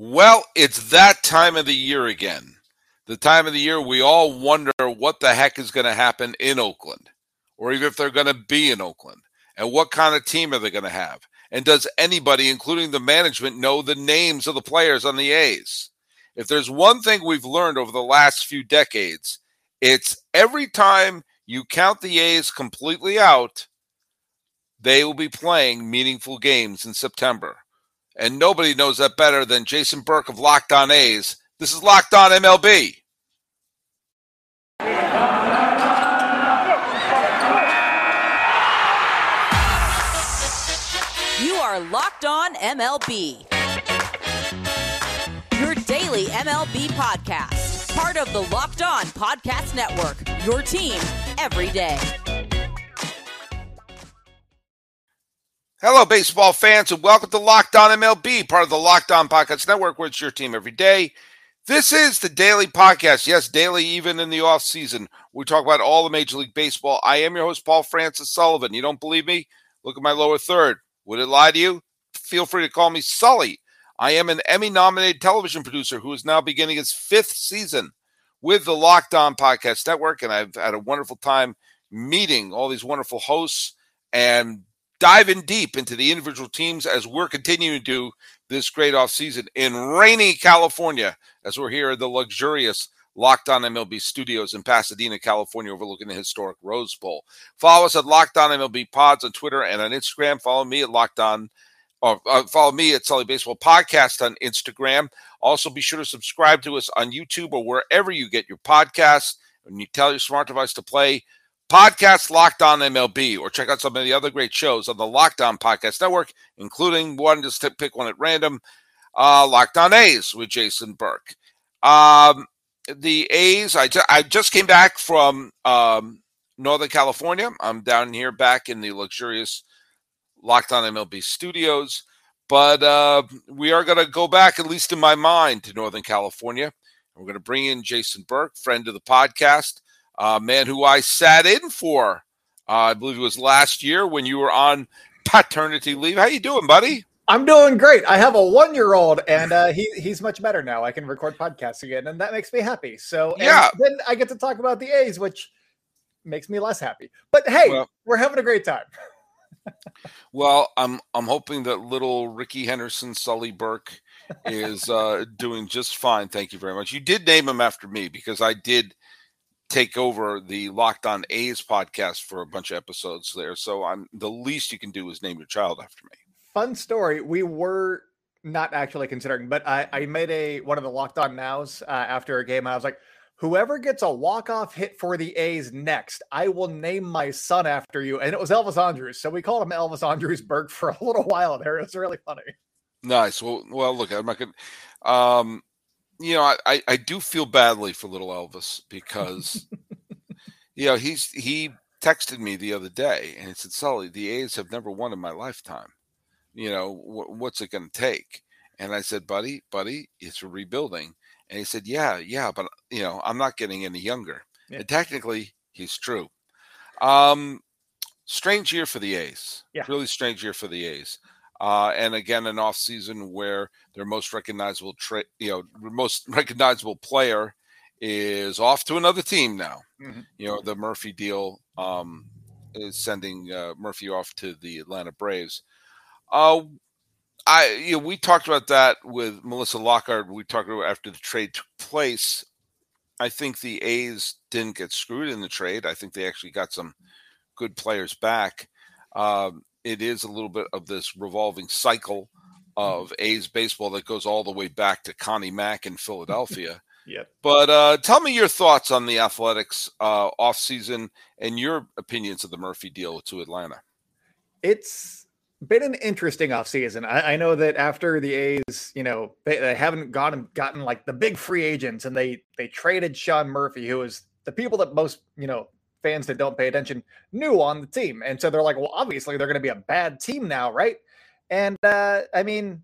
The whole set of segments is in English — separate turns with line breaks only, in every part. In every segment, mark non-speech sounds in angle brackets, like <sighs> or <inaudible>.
Well, it's that time of the year again. The time of the year we all wonder what the heck is going to happen in Oakland, or even if they're going to be in Oakland, and what kind of team are they going to have. And does anybody, including the management, know the names of the players on the A's? If there's one thing we've learned over the last few decades, it's every time you count the A's completely out, they will be playing meaningful games in September. And nobody knows that better than Jason Burke of Locked On A's. This is Locked On MLB.
You are Locked On MLB. Your daily MLB podcast. Part of the Locked On Podcast Network. Your team every day.
Hello, baseball fans, and welcome to Locked On MLB, part of the Locked On Podcast Network, where it's your team every day. This is the daily podcast. Yes, daily, even in the off season. We talk about all the Major League Baseball. I am your host, Paul Francis Sullivan. You don't believe me? Look at my lower third. Would it lie to you? Feel free to call me Sully. I am an Emmy nominated television producer who is now beginning his fifth season with the Locked On Podcast Network. And I've had a wonderful time meeting all these wonderful hosts and diving deep into the individual teams as we're continuing to do this great off season in rainy California, as we're here at the luxurious Locked On MLB studios in Pasadena, California, overlooking the historic Rose Bowl. Follow us at Locked On MLB Pods on Twitter and on Instagram. Follow me at Locked On, or uh, follow me at Sully Baseball Podcast on Instagram. Also, be sure to subscribe to us on YouTube or wherever you get your podcasts. When you tell your smart device to play podcast Locked On MLB, or check out some of the other great shows on the Locked On Podcast Network, including one just to pick one at random, uh, Locked On A's with Jason Burke. Um, the A's, I, ju- I just came back from um, Northern California. I'm down here back in the luxurious Locked On MLB studios, but uh, we are going to go back, at least in my mind, to Northern California. We're going to bring in Jason Burke, friend of the podcast uh, man who I sat in for. Uh, I believe it was last year when you were on paternity leave. How you doing, buddy?
I'm doing great. I have a one year old, and uh, he he's much better now. I can record podcasts again, and that makes me happy. So
yeah,
then I get to talk about the A's, which makes me less happy. But hey, well, we're having a great time. <laughs>
well, I'm I'm hoping that little Rickey Henderson, Sully Burke, is uh, doing just fine. Thank you very much. You did name him after me because I did take over the Locked On A's podcast for a bunch of episodes there. So I'm the least you can do is name your child after me.
Fun story. We were not actually considering, but I, I made a one of the Locked On Nows uh, after a game. I was like, whoever gets a walk off hit for the A's next, I will name my son after you. And it was Elvis Andrus, So we called him Elvis Andrus Burke for a little while there. It was really funny.
Nice. Well, well, look, I'm not going. Um, you know, I, I do feel badly for little Elvis because, <laughs> you know, he's he texted me the other day and he said, Sully, the A's have never won in my lifetime. You know, wh- what's it going to take? And I said, buddy, buddy, it's a rebuilding. And he said, yeah, yeah, but, you know, I'm not getting any younger. Yeah. And technically, he's true. Um, strange year for the A's. Yeah. Really strange year for the A's. Uh, and again, an off season where their most recognizable, tra- you know, most <laughs> recognizable player is off to another team now. Mm-hmm. You know, the Murphy deal um, is sending uh, Murphy off to the Atlanta Braves. Uh, I, you know, we talked about that with Melissa Lockhart. We talked about after the trade took place. I think the A's didn't get screwed in the trade. I think they actually got some good players back. Um, it is a little bit of this revolving cycle mm-hmm. of A's baseball that goes all the way back to Connie Mack in Philadelphia. <laughs>
yeah.
But uh, tell me your thoughts on the Athletics uh, offseason and your opinions of the Murphy deal to Atlanta.
It's been an interesting offseason. I, I know that after the A's, you know, they, they haven't gotten gotten like the big free agents and they they traded Sean Murphy, who was the people that most, you know, fans that don't pay attention knew on the team. And so they're like, well, obviously they're going to be a bad team now, right? And uh, I mean,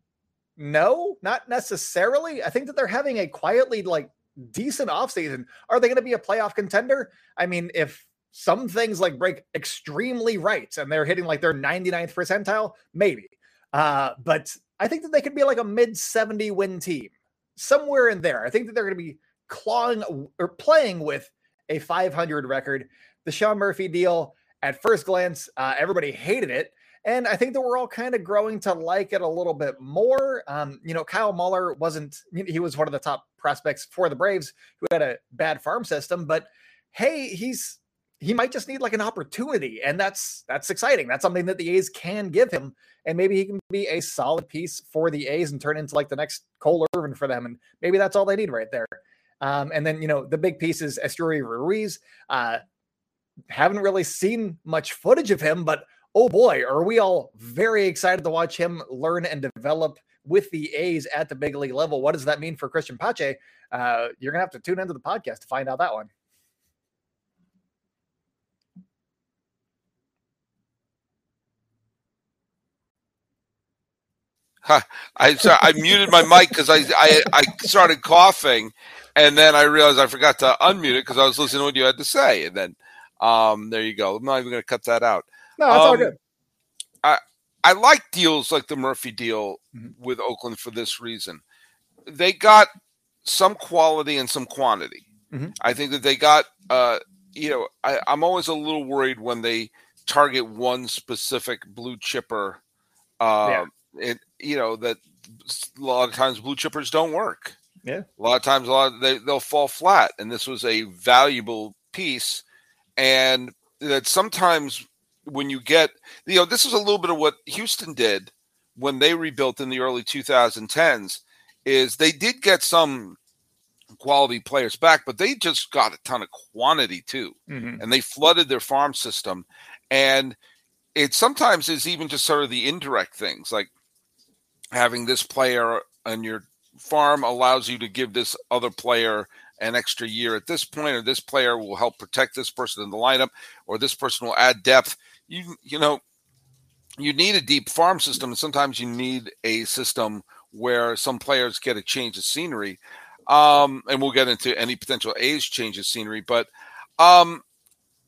no, not necessarily. I think that they're having a quietly like decent offseason. Are they going to be a playoff contender? I mean, if some things like break extremely right and they're hitting like their 99th percentile, maybe. Uh, but I think that they could be like a mid 70 win team, somewhere in there. I think that they're going to be clawing or playing with a 500 record. The Sean Murphy deal, at first glance, uh, everybody hated it. And I think that we're all kind of growing to like it a little bit more. Um, you know, Kyle Muller wasn't, he was one of the top prospects for the Braves who had a bad farm system, but hey, he's he might just need like an opportunity and that's that's exciting that's something that the a's can give him and maybe he can be a solid piece for the a's and turn into like the next cole irvin for them and maybe that's all they need right there um, and then you know the big piece is esteury ruiz uh, haven't really seen much footage of him but oh boy are we all very excited to watch him learn and develop with the a's at the big league level. What does that mean for Cristian Pache? Uh, you're gonna have to tune into the podcast to find out that one
I so I muted my mic because I, I I started coughing, and then I realized I forgot to unmute it because I was listening to what you had to say, and then um there you go. I'm not even going to cut that out.
No, it's um, all good.
I I like deals like the Murphy deal mm-hmm. with Oakland for this reason. They got some quality and some quantity. Mm-hmm. I think that they got uh you know I, I'm always a little worried when they target one specific blue chipper. Uh, yeah it you know that a lot of times blue chippers don't work.
Yeah,
a lot of times a lot of they they'll fall flat, and this was a valuable piece, and that sometimes when you get you know this is a little bit of what Houston did when they rebuilt in the early 2010s is they did get some quality players back, but they just got a ton of quantity too, mm-hmm. and they flooded their farm system, and it sometimes is even just sort of the indirect things like having this player on your farm allows you to give this other player an extra year at this point, or this player will help protect this person in the lineup, or this person will add depth. You you know, you need a deep farm system, and sometimes you need a system where some players get a change of scenery. Um, and we'll get into any potential age change of scenery, but um,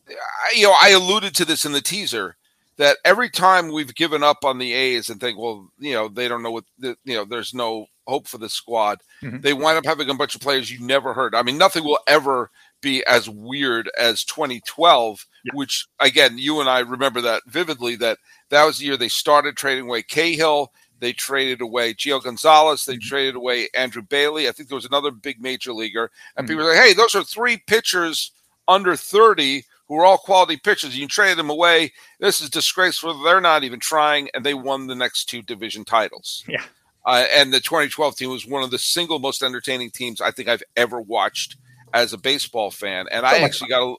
I, you know, I alluded to this in the teaser that every time we've given up on the A's and think, well, you know, they don't know what, the, you know, there's no hope for the squad. Mm-hmm. They wind up having a bunch of players you never heard. I mean, nothing will ever be as weird as 2012, yeah. which again, you and I remember that vividly. That that was the year they started trading away Cahill. They traded away Gio Gonzalez. They mm-hmm. traded away Andrew Bailey. I think there was another big major leaguer. And mm-hmm. people were like, hey, those are three pitchers under 30 who are all quality pitchers. You trade them away. This is disgraceful. They're not even trying, and they won the next two division titles.
Yeah.
Uh, and the 2012 team was one of the single most entertaining teams I think I've ever watched as a baseball fan. And I actually got a,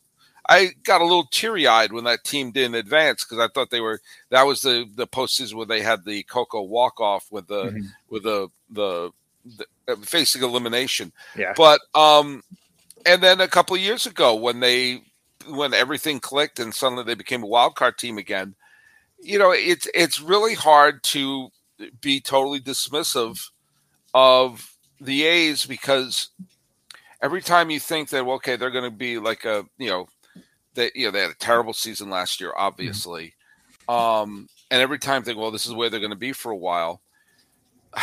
I got a little teary eyed when that team didn't advance because I thought they were that was the the postseason where they had the Coco walk off with the mm-hmm. with the, the the uh, facing elimination.
Yeah.
But um, and then a couple years ago when they when everything clicked and suddenly they became a wild card team again, you know, it's it's really hard to be totally dismissive of the A's because every time you think that well, okay, they're going to be like a you know, that you know they had a terrible season last year, obviously, mm-hmm. um, and every time think well, this is where they're going to be for a while. <sighs>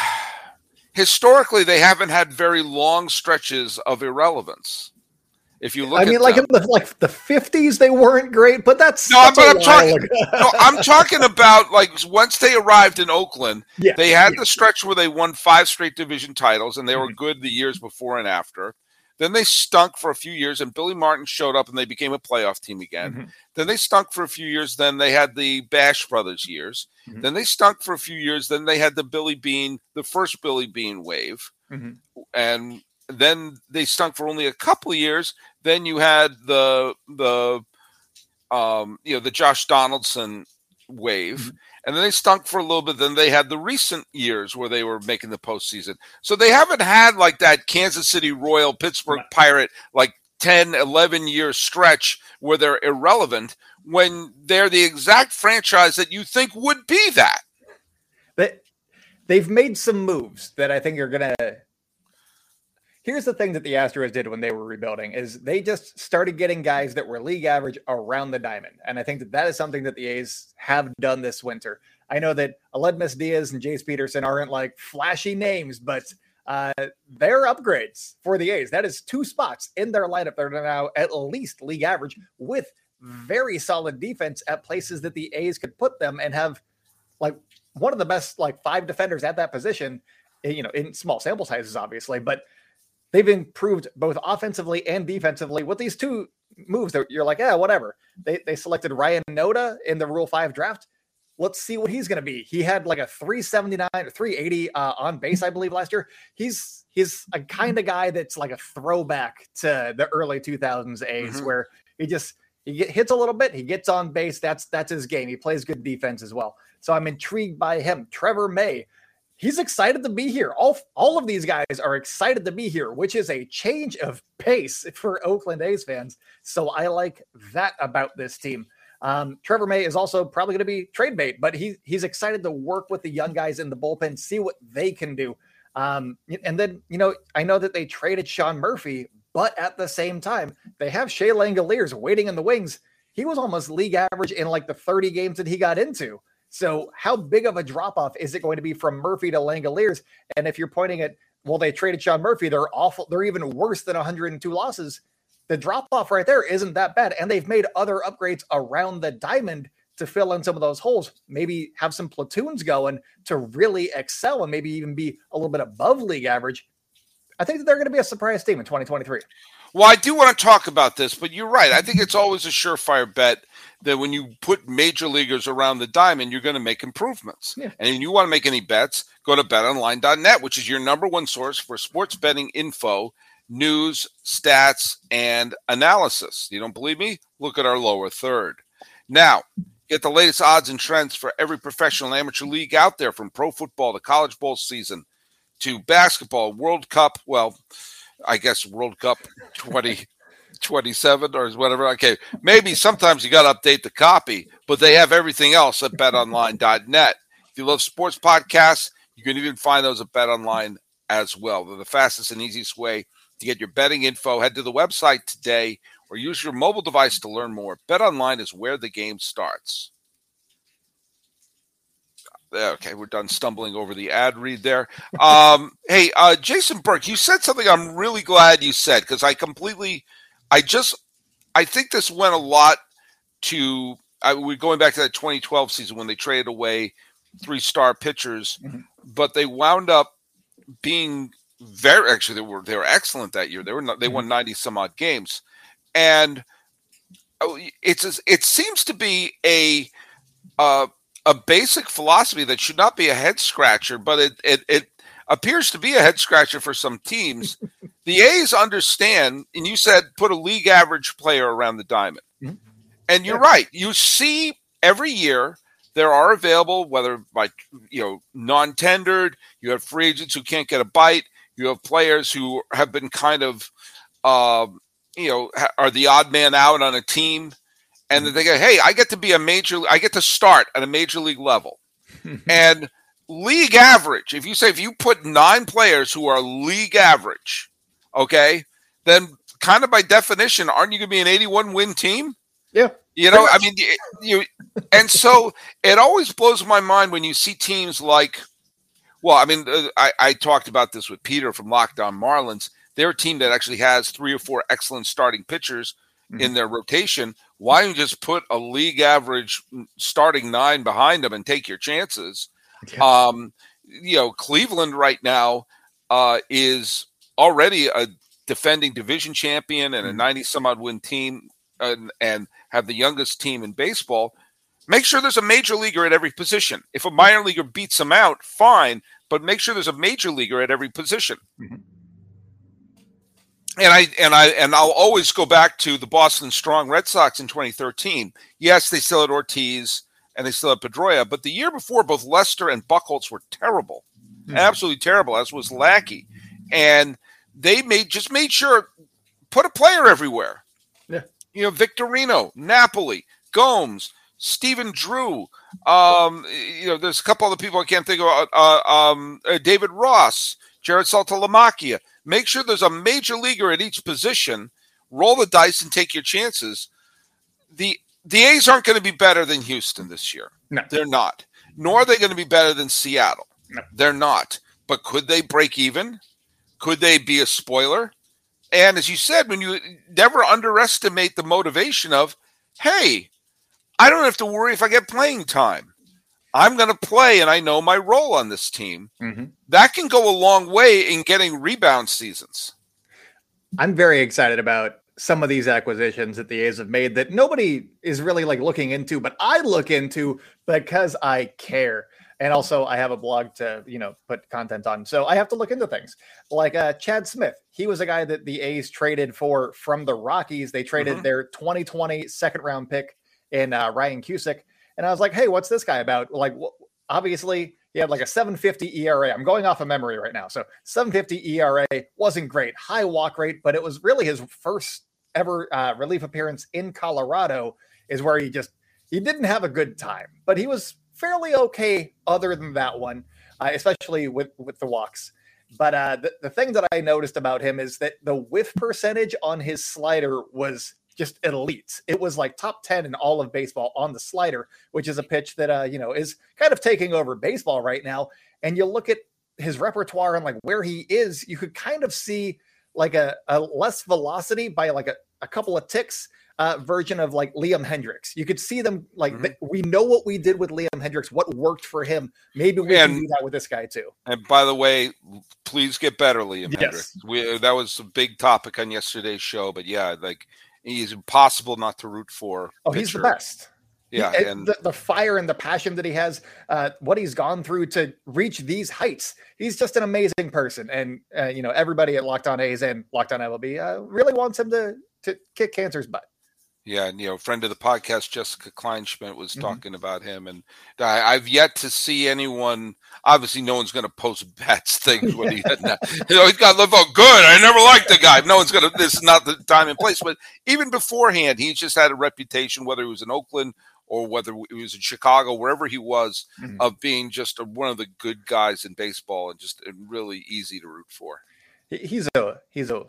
Historically, they haven't had very long stretches of irrelevance. If you look,
I mean, like them, in the like the fifties, they weren't great, but that's
no. That's but I'm talking. no, I'm talking <laughs> about like once they arrived in Oakland, yeah, they had yeah. the stretch where they won five straight division titles, and they were mm-hmm. good the years before and after. Then they stunk for a few years, and Billy Martin showed up, and they became a playoff team again. Mm-hmm. Then they stunk for a few years. Then they had the Bash Brothers years. Mm-hmm. Then they stunk for a few years. Then they had the Billy Beane, the first Billy Beane wave, mm-hmm. and then they stunk for only a couple of years. Then you had the the um, you know the Josh Donaldson wave, mm-hmm. and then they stunk for a little bit. Then they had the recent years where they were making the postseason. So they haven't had like that Kansas City Royal, Pittsburgh Pirate like 10, 11 year stretch where they're irrelevant when they're the exact franchise that you think would be that.
But they've made some moves that I think are going to here's the thing that the Astros did when they were rebuilding is they just started getting guys that were league average around the diamond. And I think that that is something that the A's have done this winter. I know that Aledmys Diaz and Jace Peterson aren't like flashy names, but uh, they're upgrades for the A's. That is two spots in their lineup that are now at least league average with very solid defense at places that the A's could put them and have like one of the best like five defenders at that position, you know, in small sample sizes, obviously, but they've improved both offensively and defensively with these two moves that you're like, yeah, whatever. They they selected Ryan Noda in the Rule 5 draft. Let's see what he's going to be. He had like a 379 or 380 uh, on base, I believe, last year. He's he's a kind of guy that's like a throwback to the early 2000s A's, mm-hmm. where he just he get, hits a little bit, he gets on base. That's that's his game. He plays good defense as well. So I'm intrigued by him. Trevor May, he's excited to be here. All all of these guys are excited to be here, which is a change of pace for Oakland A's fans. So I like that about this team. Um, Trevor May is also probably going to be trade bait, but he he's excited to work with the young guys in the bullpen, see what they can do. Um, and then you know I know that they traded Sean Murphy, but at the same time, they have Shea Langeliers waiting in the wings. He was almost league average in like the 30 games that he got into. So, how big of a drop off is it going to be from Murphy to Langeliers? And if you're pointing at, well, they traded Sean Murphy, they're awful. They're even worse than 102 losses. The drop off right there isn't that bad. And they've made other upgrades around the diamond to fill in some of those holes, maybe have some platoons going to really excel and maybe even be a little bit above league average. I think that they're going to be a surprise team in 2023.
Well, I do want to talk about this, but you're right. I think it's always a surefire bet that when you put major leaguers around the diamond, you're going to make improvements. Yeah. And if you want to make any bets, go to betonline.net, which is your number one source for sports betting info, news, stats, and analysis. You don't believe me? Look at our lower third. Now, get the latest odds and trends for every professional amateur league out there from pro football to college bowl season to basketball, World Cup. Well, I guess World Cup <laughs> 2027 or whatever. Okay, maybe sometimes you got to update the copy, but they have everything else at betonline.net. If you love sports podcasts, you can even find those at betonline as well. They're the fastest and easiest way to get your betting info. Head to the website today or use your mobile device to learn more. BetOnline is where the game starts. Okay, we're done stumbling over the ad read there. Um, hey, uh, Jason Burke, you said something I'm really glad you said because I completely, I just, I think this went a lot to, I, we're going back to that 2012 season when they traded away three star pitchers, mm-hmm. but they wound up being very, actually, they were, they were excellent that year. They were, not, they mm-hmm. won 90 some odd games. And oh, it's, it seems to be a, uh, a basic philosophy that should not be a head scratcher, but it it, it appears to be a head scratcher for some teams. <laughs> the A's understand, and you said put a league average player around the diamond. Mm-hmm. And you're yeah. right. You see every year there are available, whether by you know non-tendered, you have free agents who can't get a bite, you have players who have been kind of um, you know are the odd man out on a team and they go, "Hey, I get to be a major. I get to start at a major league level." <laughs> and league average, if you say if you put nine players who are league average, okay, then kind of by definition, aren't you going to be an 81 win team?
Yeah.
You know, I mean, you, and so it always blows my mind when you see teams like, well, I mean, uh, I, I talked about this with Peter from Locked On Marlins. They're a team that actually has three or four excellent starting pitchers mm-hmm. in their rotation. Why don't you just put a league average starting nine behind them and take your chances? Yeah. Um, you know, Cleveland right now uh, is already a defending division champion and a mm-hmm. 90 some odd win team and, and have the youngest team in baseball. Make sure there's a major leaguer at every position. If a minor leaguer beats them out, fine, but make sure there's a major leaguer at every position. Mm-hmm and I and I and I'll always go back to the Boston Strong Red Sox in 2013. Yes, they still had Ortiz and they still had Pedroia, but the year before, both Lester and Buchholz were terrible, mm-hmm. absolutely terrible, as was Lackey, and they made just made sure put a player everywhere. Yeah, you know, Victorino, Napoli, Gomes, Stephen Drew. Um, you know, there's a couple other people I can't think of. Uh, uh um, uh, David Ross, Jared Saltalamacchia Make sure there's a major leaguer at each position. Roll the dice and take your chances. The the A's aren't going to be better than Houston this year.
No.
They're not. nor are they going to be better than Seattle.
No.
They're not. But could they break even? Could they be a spoiler? And as you said, when you never underestimate the motivation of, hey, I don't have to worry if I get playing time. I'm going to play and I know my role on this team.
Mhm.
That can go a long way in getting rebound seasons.
I'm very excited about some of these acquisitions that the A's have made that nobody is really like looking into, but I look into because I care. And also I have a blog to, you know, put content on. So I have to look into things. Like uh Chad Smith. He was a guy that the A's traded for from the Rockies. They traded
Mhm.
their 2020 second round pick in uh, Ryan Cusick. And I was like, hey, what's this guy about? Like, wh- obviously, he had like a 750 ERA. I'm going off of memory right now. So 750 ERA wasn't great, high walk rate, but it was really his first ever uh, relief appearance in Colorado, is where he just he didn't have a good time, but he was fairly okay other than that one, uh, especially with with the walks. But uh, the, the thing that I noticed about him is that the whiff percentage on his slider was just elite. It was like top 10 in all of baseball on the slider, which is a pitch that, uh, you know, is kind of taking over baseball right now. And you look at his repertoire and like where he is, you could kind of see like a, a less velocity by like a, a couple of ticks uh, version of like Liam Hendriks. You could see them like
Mhm.
th- we know what we did with Liam Hendriks, what worked for him. Maybe we
And-
can do that with this guy too.
And by the way, please get better, Liam
Yes.
Hendriks. We, that was a big topic on yesterday's show, but yeah, like he's impossible not to root for.
Oh, he's the best.
Yeah,
uh,
and
the, the fire and the passion that he has, uh, what he's gone through to reach these heights. He's just an amazing person, and uh, you know everybody at Locked On A's and Locked On MLB uh, really wants him to to kick cancer's butt.
Yeah, and you know, friend of the podcast, Jessica Kleinschmidt was
Mhm.
talking about him, and I, I've yet to see anyone. Obviously, no one's going to post <laughs> Bats things when he, <laughs> you know, he's got out good. I never liked the guy. No one's going to. This is not the time and place. But even beforehand, he's just had a reputation, whether he was in Oakland or whether he was in Chicago, wherever he was,
Mhm.
of being just a, one of the good guys in baseball and just really easy to root for.
He's a he's a.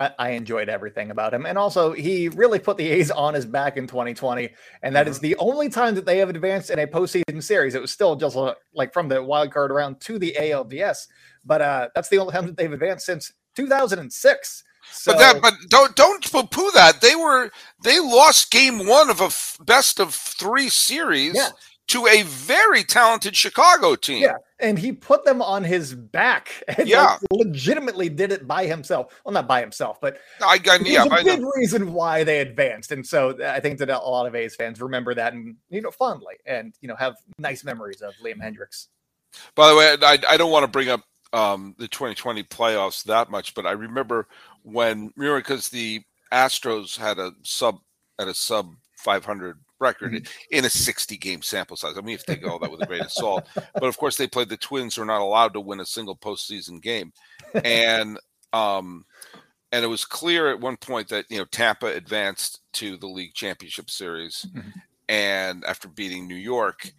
I, I enjoyed everything about him, and also he really put the A's on his back in 2020, and that is the only time that they have advanced in a postseason series. It was still just uh, like from the wild card round to the ALDS, but uh, that's the only time that they've advanced since 2006. So,
but that, but don't don't poo-poo that. They were they lost game one of a f- best of three series
Yeah.
To a very talented Chicago team.
Yeah, and he put them on his back. <laughs> And
Yeah.
like, legitimately did it by himself. Well, not by himself, but
I, I
it
yeah,
was
I
a
know.
big reason why they advanced. And so I think that a lot of A's fans remember that and you know fondly, and you know have nice memories of Liam Hendriks.
By the way, I, I don't want to bring up um, the 2020 playoffs that much, but I remember when remember because the Astros had a sub at a sub 500 record
Mhm.
in a 60 game sample size. I mean, if they go all that with a grain of salt, but of course they played the Twins, who are not allowed to win a single postseason game, <laughs> and um, and it was clear at one point that you know Tampa advanced to the league championship series,
Mhm.
and after beating New York,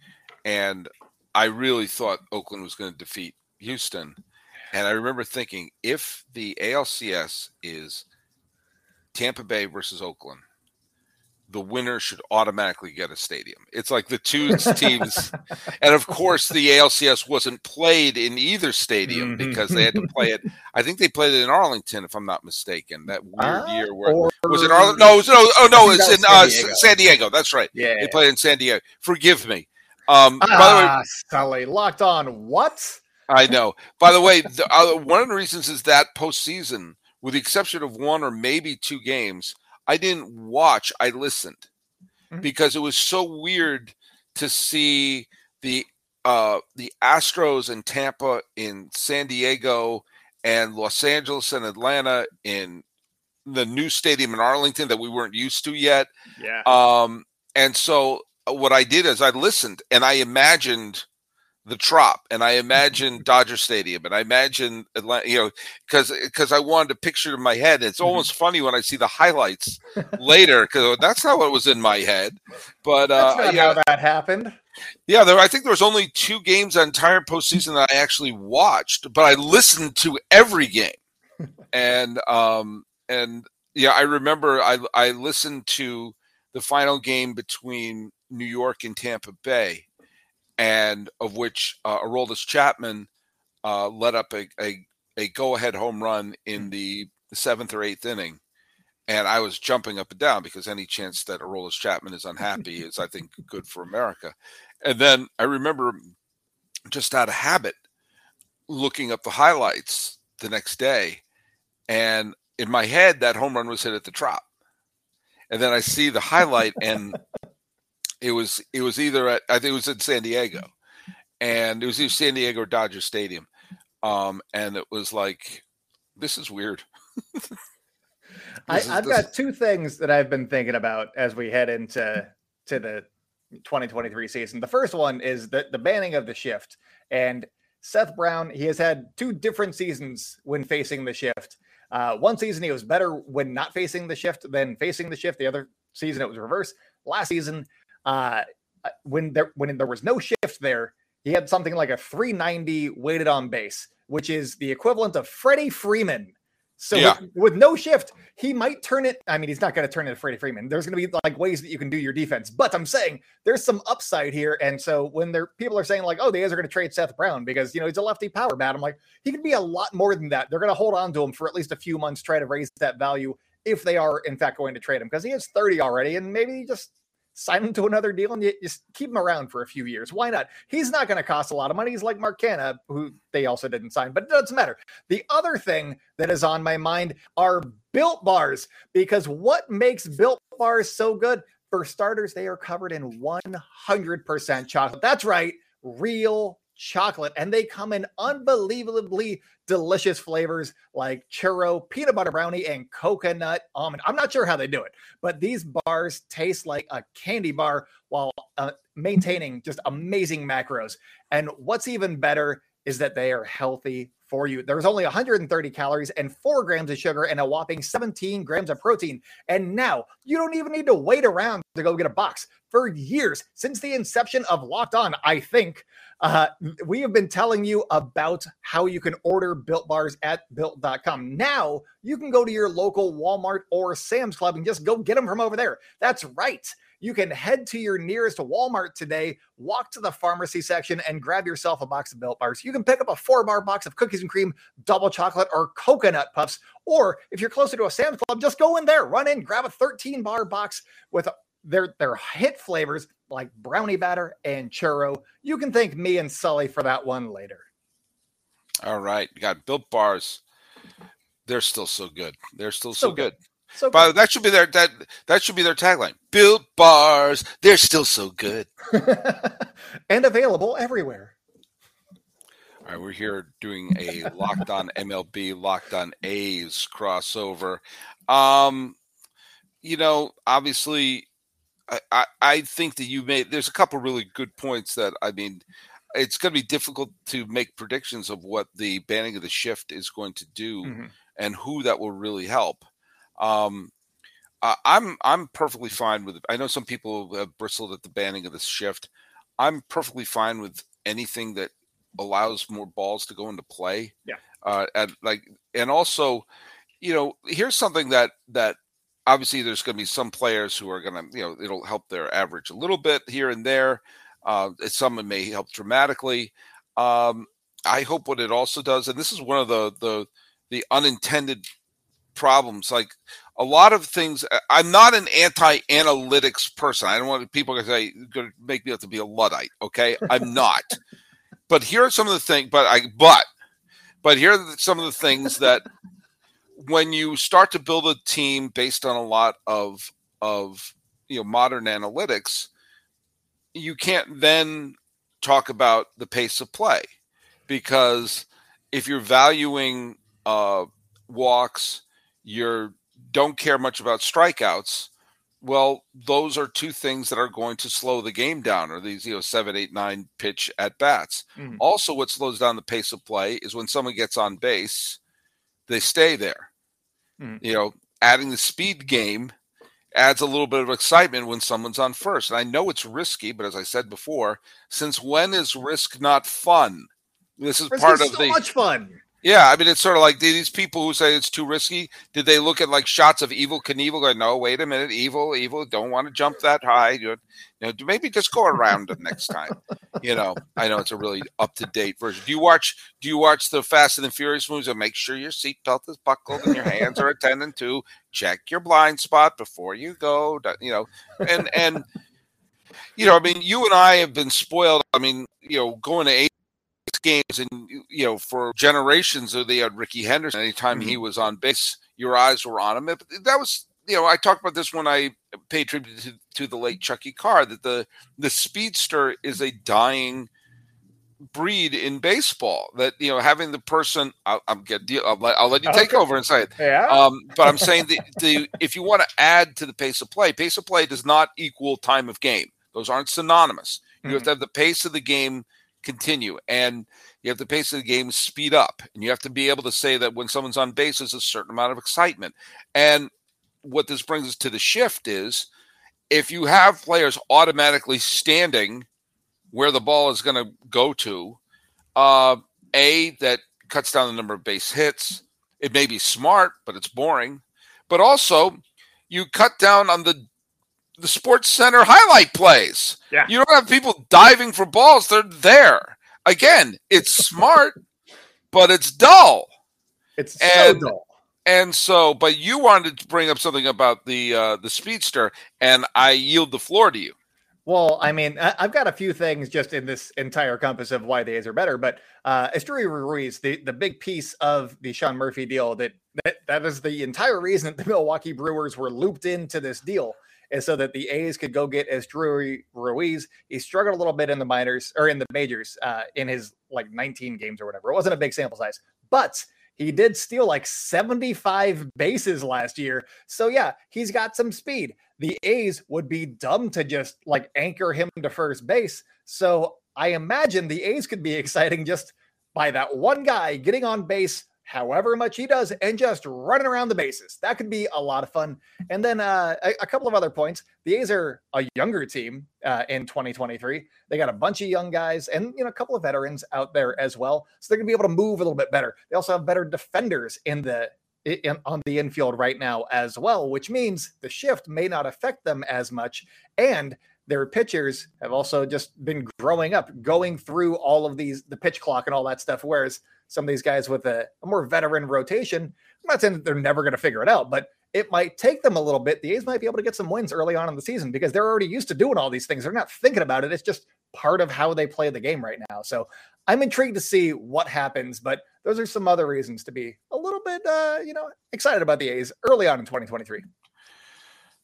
and I really thought Oakland was going to defeat Houston. And I remember thinking if the ALCS is Tampa Bay versus Oakland, the winner should automatically get a stadium. It's like the two <laughs> teams. And of course, the ALCS wasn't played in either stadium
Mhm.
because they had to play it. I think they played it in Arlington, if I'm not mistaken. That weird
Ah,
year where
or-
was it Arlington? No, it was, no, oh no, it's in uh,
San Diego.
San Diego. That's right.
Yeah.
They played in San Diego. Forgive me. Um, by the way,
Ah, Sully, locked on what?
I know. By the way, the, uh, one of the reasons is that postseason, with the exception of one or maybe two games, I didn't watch. I listened
Mhm.
because it was so weird to see the uh, the Astros and Tampa in San Diego and Los Angeles and Atlanta in the new stadium in Arlington that we weren't used to yet.
Yeah.
Um, and so uh, what I did is I listened and I imagined the Trop and I imagine Dodger Stadium and I imagine Atlanta, you know, because because I wanted to picture in my head. It's
Mhm.
almost funny when I see the highlights later because that's not what was in my head. But uh, yeah,
how that happened.
yeah, there. I think there was only two games that entire postseason that I actually watched, but I listened to every game, and um and yeah, I remember I I listened to the final game between New York and Tampa Bay, and of which uh, Aroldis Chapman uh, led up a, a, a go ahead home run in the seventh or eighth inning. And I was jumping up and down because any chance that Aroldis Chapman is unhappy <laughs> is, I think, good for America. And then I remember just out of habit looking up the highlights the next day. And in my head, that home run was hit at the Trop. And then I see the highlight, and it was it was either at I think it was in San Diego, and it was either San Diego or Dodger Stadium, um, and it was like, this is weird. <laughs>
I, have got two things that I've been thinking about as we head into to the 2023 season. The first one is the, the banning of the shift. And Seth Brown, he has had two different seasons when facing the shift. Uh, one season he was better when not facing the shift than facing the shift. The other season it was reverse. Last season, uh, when there when there was no shift there, he had something like a 390 weighted on base, which is the equivalent of Freddie Freeman so yeah. with, with, no shift, he might turn it. I mean, he's not going to turn it to Freddie Freeman. There's going to be like ways that you can do your defense, but I'm saying there's some upside here. And so when there people are saying like, oh, the A's are going to trade Seth Brown because you know he's a lefty power bat, I'm like, he could be a lot more than that. They're going to hold on to him for at least a few months, try to raise that value if they are in fact going to trade him because he is 30 already, and maybe he just sign him to another deal and you just keep him around for a few years. Why not? He's not going to cost a lot of money. He's like Mark Canha, who they also didn't sign, but it doesn't matter. The other thing that is on my mind are built bars because what makes built bars so good? For starters, they are covered in 100% chocolate. That's right, real chocolate, and they come in unbelievably delicious flavors like churro, peanut butter brownie, and coconut almond. I'm not sure how they do it, but these bars taste like a candy bar while uh, maintaining just amazing macros. And what's even better is that they are healthy for you. There's only 130 calories and four grams of sugar and a whopping 17 grams of protein. And now you don't even need to wait around to go get a box. For years, since the inception of Locked On, I think, uh, we have been telling you about how you can order built bars at built.com. Now you can go to your local Walmart or Sam's Club and just go get them from over there. That's right. You can head to your nearest Walmart today, walk to the pharmacy section, and grab yourself a box of Built Bars. You can pick up a four bar box of cookies and cream, double chocolate, or coconut puffs. Or if you're closer to a Sam's Club, just go in there, run in, grab a 13 bar box with their, their hit flavors like brownie batter and churro. You can thank me and Sully for that one later.
All right. You got Built Bars. They're still so good. They're still so, so good. good.
So
but that should be their that that should be their tagline. Built bars, they're still so good. <laughs>
and available everywhere.
All right, we're here doing a locked on MLB, locked on A's crossover. Um, you know, obviously I, I, I think that you made there's a couple really good points that I mean it's going to be difficult to make predictions of what the banning of the shift is going to do mm-hmm. and who that will really help. Um, uh, I'm I'm perfectly fine with. I know some people have bristled at the banning of the shift. I'm perfectly fine with anything that allows more balls to go into play.
Yeah.
Uh, and like, and also, you know, here's something that that obviously there's going to be some players who are going to, you know, it'll help their average a little bit here and there. Uh, some may help dramatically. Um, I hope what it also does, and this is one of the the the unintended problems. Like a lot of things, uh, I'm not an anti-analytics person. I don't want people to say going to make me have to be a luddite. Okay, I'm <laughs> not. but here are some of the things. But I but but here are some of the things that when you start to build a team based on a lot of of you know modern analytics, you can't then talk about the pace of play because if you're valuing uh, walks you don't care much about strikeouts, well, those are two things that are going to slow the game down, or these, you know, seven, eight, nine pitch at bats. Mm-hmm. Also, what slows down the pace of play is when someone gets on base, they stay there. Mm-hmm. You know, adding the speed game adds a little bit of excitement when someone's on first. And I know it's risky, but as I said before, since when is risk not fun? This is
risk
part
is
of
so
the
much fun.
Yeah, I mean, it's sort of like these people who say it's too risky. Did they look at like shots of Evel Knievel? Go, no, wait a minute, Evel, Evel, don't want to jump that high. You know, maybe just go around it next time. You know, I know it's a really up to date version. Do you watch? Do you watch the Fast and the Furious movies? And make sure your seatbelt is buckled and your hands are attending to. Check your blind spot before you go. You know, and and you know, I mean, you and I have been spoiled. I mean, you know, going to games and you know for generations they had Rickey Henderson. Anytime mm-hmm. he was on base, your eyes were on him. That was you know I talked about this when I paid tribute to, to the late Chucky Carr that the the speedster is a dying breed in baseball that you know having the person I'll, I'm get I'll, let, I'll let you take okay. over and say it <laughs>
yeah
um, but I'm saying that <laughs> the if you want to add to the pace of play pace of play does not equal time of game those aren't synonymous you mm-hmm. have to have the pace of the game continue. And you have the pace of the game speed up. And you have to be able to say that when someone's on base, there's a certain amount of excitement. And what this brings us to the shift is if you have players automatically standing where the ball is going to go to, uh, A, that cuts down the number of base hits. It may be smart, but it's boring. But also, you cut down on the the Sports Center highlight plays.
Yeah.
You don't have people diving for balls. They're there. Again, it's smart, but it's dull.
It's and, so dull.
And so, but you wanted to bring up something about the uh, the speedster, and I yield the floor to you.
Well, I mean, I've got a few things just in this entire compass of why the A's are better, but uh, Esteury Ruiz, the, the big piece of the Sean Murphy deal that, that that is the entire reason that <laughs> the Milwaukee Brewers were looped into this deal so that the A's could go get Esteury Ruiz. He struggled a little bit in the minors or in the majors uh, in his like 19 games or whatever. It wasn't a big sample size, but he did steal like 75 bases last year. So yeah, he's got some speed. The A's would be dumb to just like anchor him to first base. So I imagine the A's could be <laughs> exciting just by that one guy getting on base however much he does and just running around the bases. That could be a lot of fun. And then uh, a, a, couple of other points. The A's are a younger team uh, in 2023. They got a bunch of young guys and you know a couple of veterans out there as well. So they're gonna be able to move a little bit better. They also have better defenders in the in, on the infield right now as well, which means the shift may not affect them as much. And their pitchers have also just been growing up, going through all of these, the pitch clock and all that stuff. Whereas some of these guys with a, a more veteran rotation. I'm not saying that they're never going to figure it out, but it might take them a little bit. The A's might be able to get some wins early on in the season because they're already used to doing all these things. They're not thinking about it. It's just part of how they play the game right now. So I'm intrigued to see what happens, but those are some other reasons to be a little bit, uh, you know, excited about the A's early on in 2023.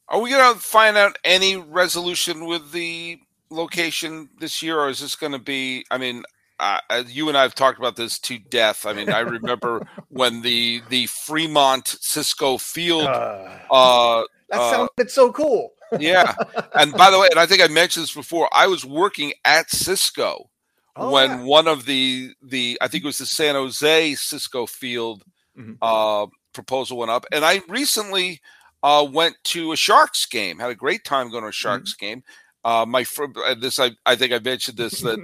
Are we going to find out any resolution with the location this year, or is this going to be? I mean, uh, you and I have talked about this to death. I mean, I remember <laughs> when the the Fremont Cisco Field. Uh, uh,
that uh, sounded so cool. <laughs>
yeah, and by the way, and I think I mentioned this before. I was working at Cisco oh, when yeah. one of the the I think it was the San Jose Cisco Field mm-hmm. Uh, proposal went up, and I recently uh, went to a Sharks game. Had a great time going to a Sharks mm-hmm. game. Uh, my friend, uh, this I, I think I mentioned this that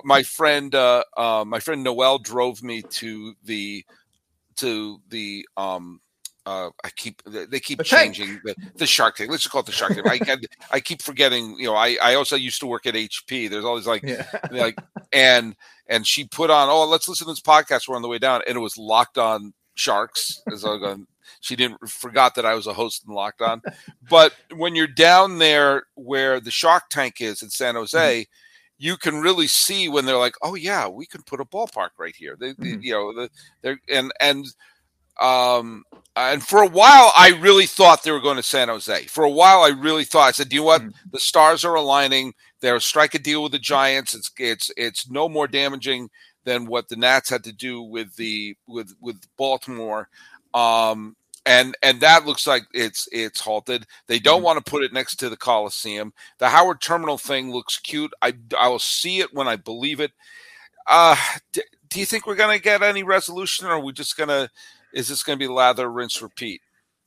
<laughs> my friend, uh, uh, my friend Noel drove me to the to the um uh, I keep they keep
the
changing the, the Shark Tank. Let's just call it the Shark Tank. I, I keep forgetting. You know, I, I also used to work at HP. There's always like yeah. like and and she put on. Oh, let's listen to this podcast. We're on the way down, and it was Locked On Sharks. As I was going, she didn't forgot that I was a host in Locked On. but when you're down there where the Shark Tank is in San Jose, mm-hmm. you can really see when they're like, "Oh yeah, we can put a ballpark right here." They, mm-hmm. you know, they're and and um and for a while I really thought they were going to San Jose. For a while I really thought I said, "Do you know what? Mm-hmm. The stars are aligning. They'll strike a deal with the Giants. It's it's it's no more damaging." than what the Nats had to do with the with with Baltimore. Um, and and that looks like it's it's halted. They don't mm-hmm. want to put it next to the Coliseum. The Howard Terminal thing looks cute. I I will see it when I believe it. Uh, d- do you think we're going to get any resolution, or are we just going to? Is this going to be lather, rinse, repeat?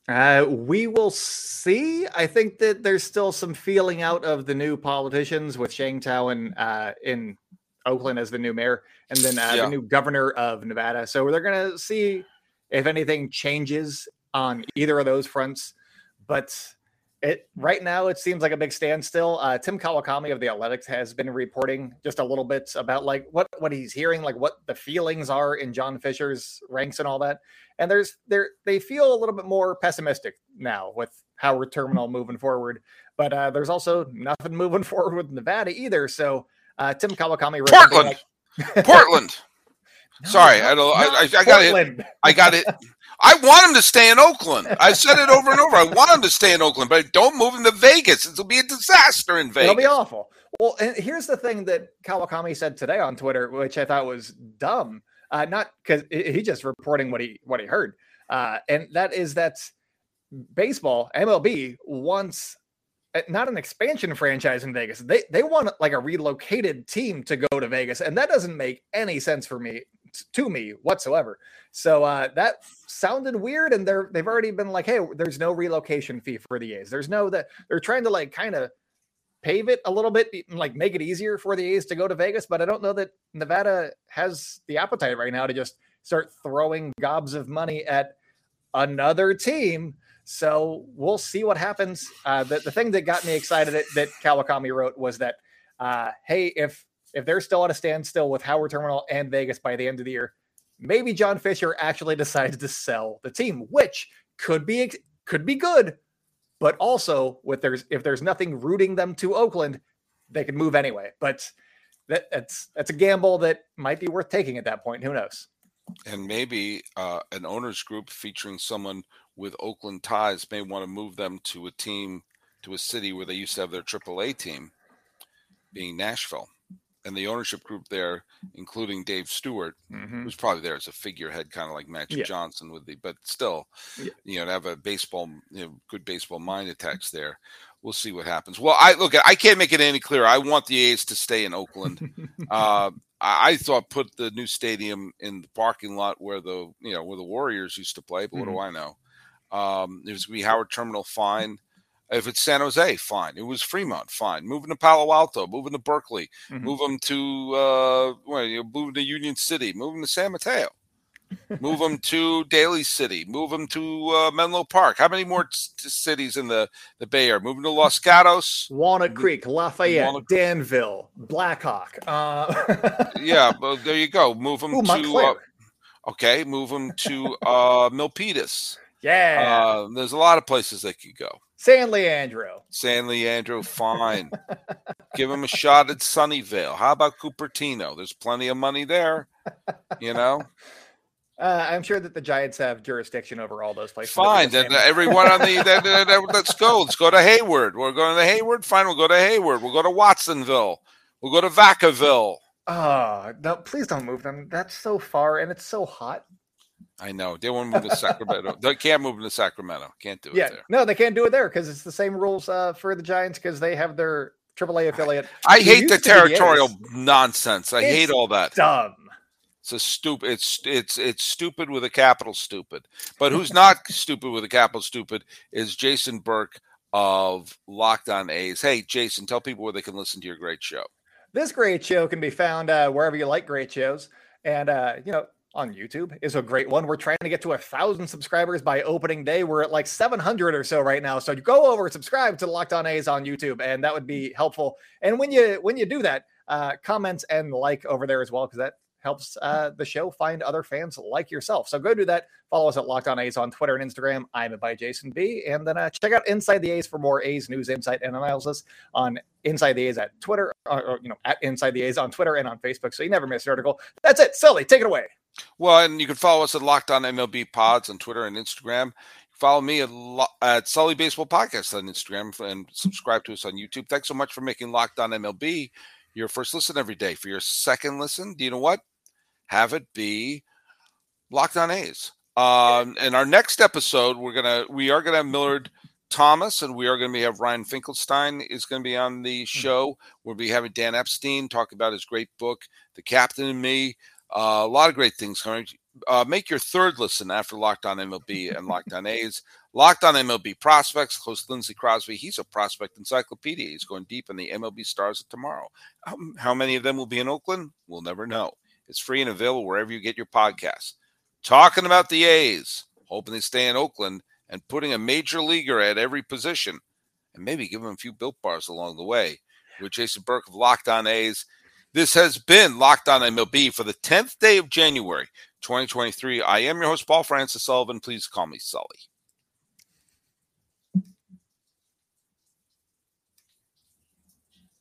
Uh, we will see. I think that there's still some feeling out of the new politicians with Sheng Thao and uh, in Oakland as the new mayor. and then uh,
Yeah.
the new governor of Nevada. So they're going to see if anything changes on either of those fronts. But it right now it seems like a big standstill. Uh, Tim Kawakami of the Athletics has been reporting just a little bit about like what what he's hearing, like what the feelings are in John Fisher's ranks and all that. And there's there they feel a little bit more pessimistic now with Howard Terminal moving forward. But uh, there's also nothing <laughs> moving forward with Nevada either. So uh, Tim Kawakami
Portland.
like- <laughs> <laughs>
Portland.
No,
Sorry, I don't. I, I, I got it. I got it. I want him to stay in Oakland. I said it over and over. I want him to stay in Oakland, but don't move him to Vegas. It'll be a disaster in Vegas.
It'll be awful. Well, and here's the thing that Kawakami said today on Twitter, which I thought was dumb. Uh, not because he just reporting what he what he heard, uh, and that is that baseball MLB wants uh, not an expansion franchise in Vegas. They they want like a relocated team to go to Vegas, and that doesn't make any sense for me to me whatsoever. So uh, that sounded weird, and they're they've already been like, hey, there's no relocation fee for the A's. There's no that they're trying to like kind of pave it a little bit, and, like make it easier for the A's to go to Vegas. But I don't know that Nevada has the appetite right now to just start throwing gobs of money at another team. So we'll see what happens. Uh, the, the thing that got me excited that, that Kawakami wrote was that, uh, hey, if if they're still at a standstill with Howard Terminal and Vegas by the end of the year, maybe John Fisher actually <laughs> decides to sell the team, which could be could be good, but also with there's if there's nothing rooting them to Oakland, they could move anyway. But that, that's that's a gamble that might be worth taking at that point. Who knows?
and maybe uh, an owners group featuring someone with Oakland ties may want to move them to a team to a city where they used to have their AAA team, being Nashville, and the ownership group there, including Dave Stewart,
Mhm.
who's probably there as a figurehead, kind of like Magic
Yeah.
Johnson would be, but still,
Yeah.
you know, to have a baseball, you know, good baseball mind attacks there. We'll see what happens. Well, I look, I can't make it any clearer. I want the A's to stay in Oakland. <laughs> uh, I, I thought put the new stadium in the parking lot where the you know where the Warriors used to play, but what do I know? Um, there's gonna be Howard Terminal, fine. If it's San Jose, fine. It was Fremont, fine. Moving to Palo Alto, moving to Berkeley,
Mhm.
move them to uh, well, you know, move to Union City, move them to San Mateo, move them <laughs> to Daly City, move them to uh, Menlo Park. How many more c- cities in the the Bay Area? Moving to Los Gatos.
Walnut Creek, Lafayette,
Walnut-
Danville, Blackhawk. Uh, <laughs>
Yeah, well, there you go. Move them
Ooh,
to uh, okay. Move them to uh, Milpitas.
Yeah,
Uh, there's a lot of places they could go.
San Leandro.
San Leandro, <laughs> fine. Give them a shot at Sunnyvale. How about Cupertino? There's plenty of money there. You know, <laughs>
Uh, I'm sure that the Giants have jurisdiction over all those places.
fine. Then everyone on the then, then- then let's go. Let's go to Hayward. We're going to Hayward. Fine. We'll go to Hayward. We'll go to Watsonville. We'll go to Vacaville.
Oh, no, please don't move them. That's so far and it's so hot.
I know they want to move to Sacramento. <laughs> They can't move to Sacramento. Can't do it
Yeah,
there.
no, they can't do it there because it's the same rules uh, for the Giants because they have their AAA affiliate.
I
It
hate the
to the
territorial nonsense. I hate all that.
Dumb.
It's a stupid. It's it's it's stupid with a capital stupid. But who's not <laughs> stupid with a capital stupid is Jason Burke of Locked On A's. Hey, Jason, tell people where they can listen to your great show.
This great show can be found uh, wherever you like great shows, and uh, you know on YouTube is a great one. We're trying to get to a thousand subscribers by opening day. We're at like 700 or so right now. So go over, and subscribe to Locked On A's on YouTube, and that would be helpful. And when you when you do that, uh, comment and like over there as well because that helps uh, the show find other fans like yourself. So go do that. Follow us at Locked On A's on Twitter and Instagram. I'm by Jason B. And then uh, check out Inside the A's for more A's news, insight, and analysis on Inside the A's at Twitter, or, or, you know, at Inside the A's on Twitter and on Facebook. So you never miss an article. That's it. Sully, take it away.
Well, and you can follow us at Locked On MLB Pods on Twitter and Instagram. Follow me at, Lo- at Sully Baseball Podcast on Instagram and subscribe to us on YouTube. Thanks so much for making Locked On MLB your first listen every day. For your second listen, do you know what? Have it be Locked On A's. Um, in our next episode, we're gonna we are gonna have Millard Thomas and we are gonna be have Ryan Finkelstein is gonna be on the show. We'll be having Dan Epstein talk about his great book, The Captain and Me. Uh, a lot of great things coming. Uh, make your third listen after Locked On MLB and <laughs> Locked On A's. Locked On MLB prospects. Host Lindsey Crosby. He's a prospect encyclopedia. He's going deep in the MLB stars of tomorrow. Um, how many of them will be in Oakland? We'll never know. It's free and available wherever you get your podcasts. Talking about the A's, hoping they stay in Oakland and putting a major leaguer at every position and maybe give them a few built bars along the way. With Jason Burke of Locked On A's. This has been Locked On MLB for the 10th day of January, 2023. I am your host, Paul Francis Sullivan. Please call me Sully.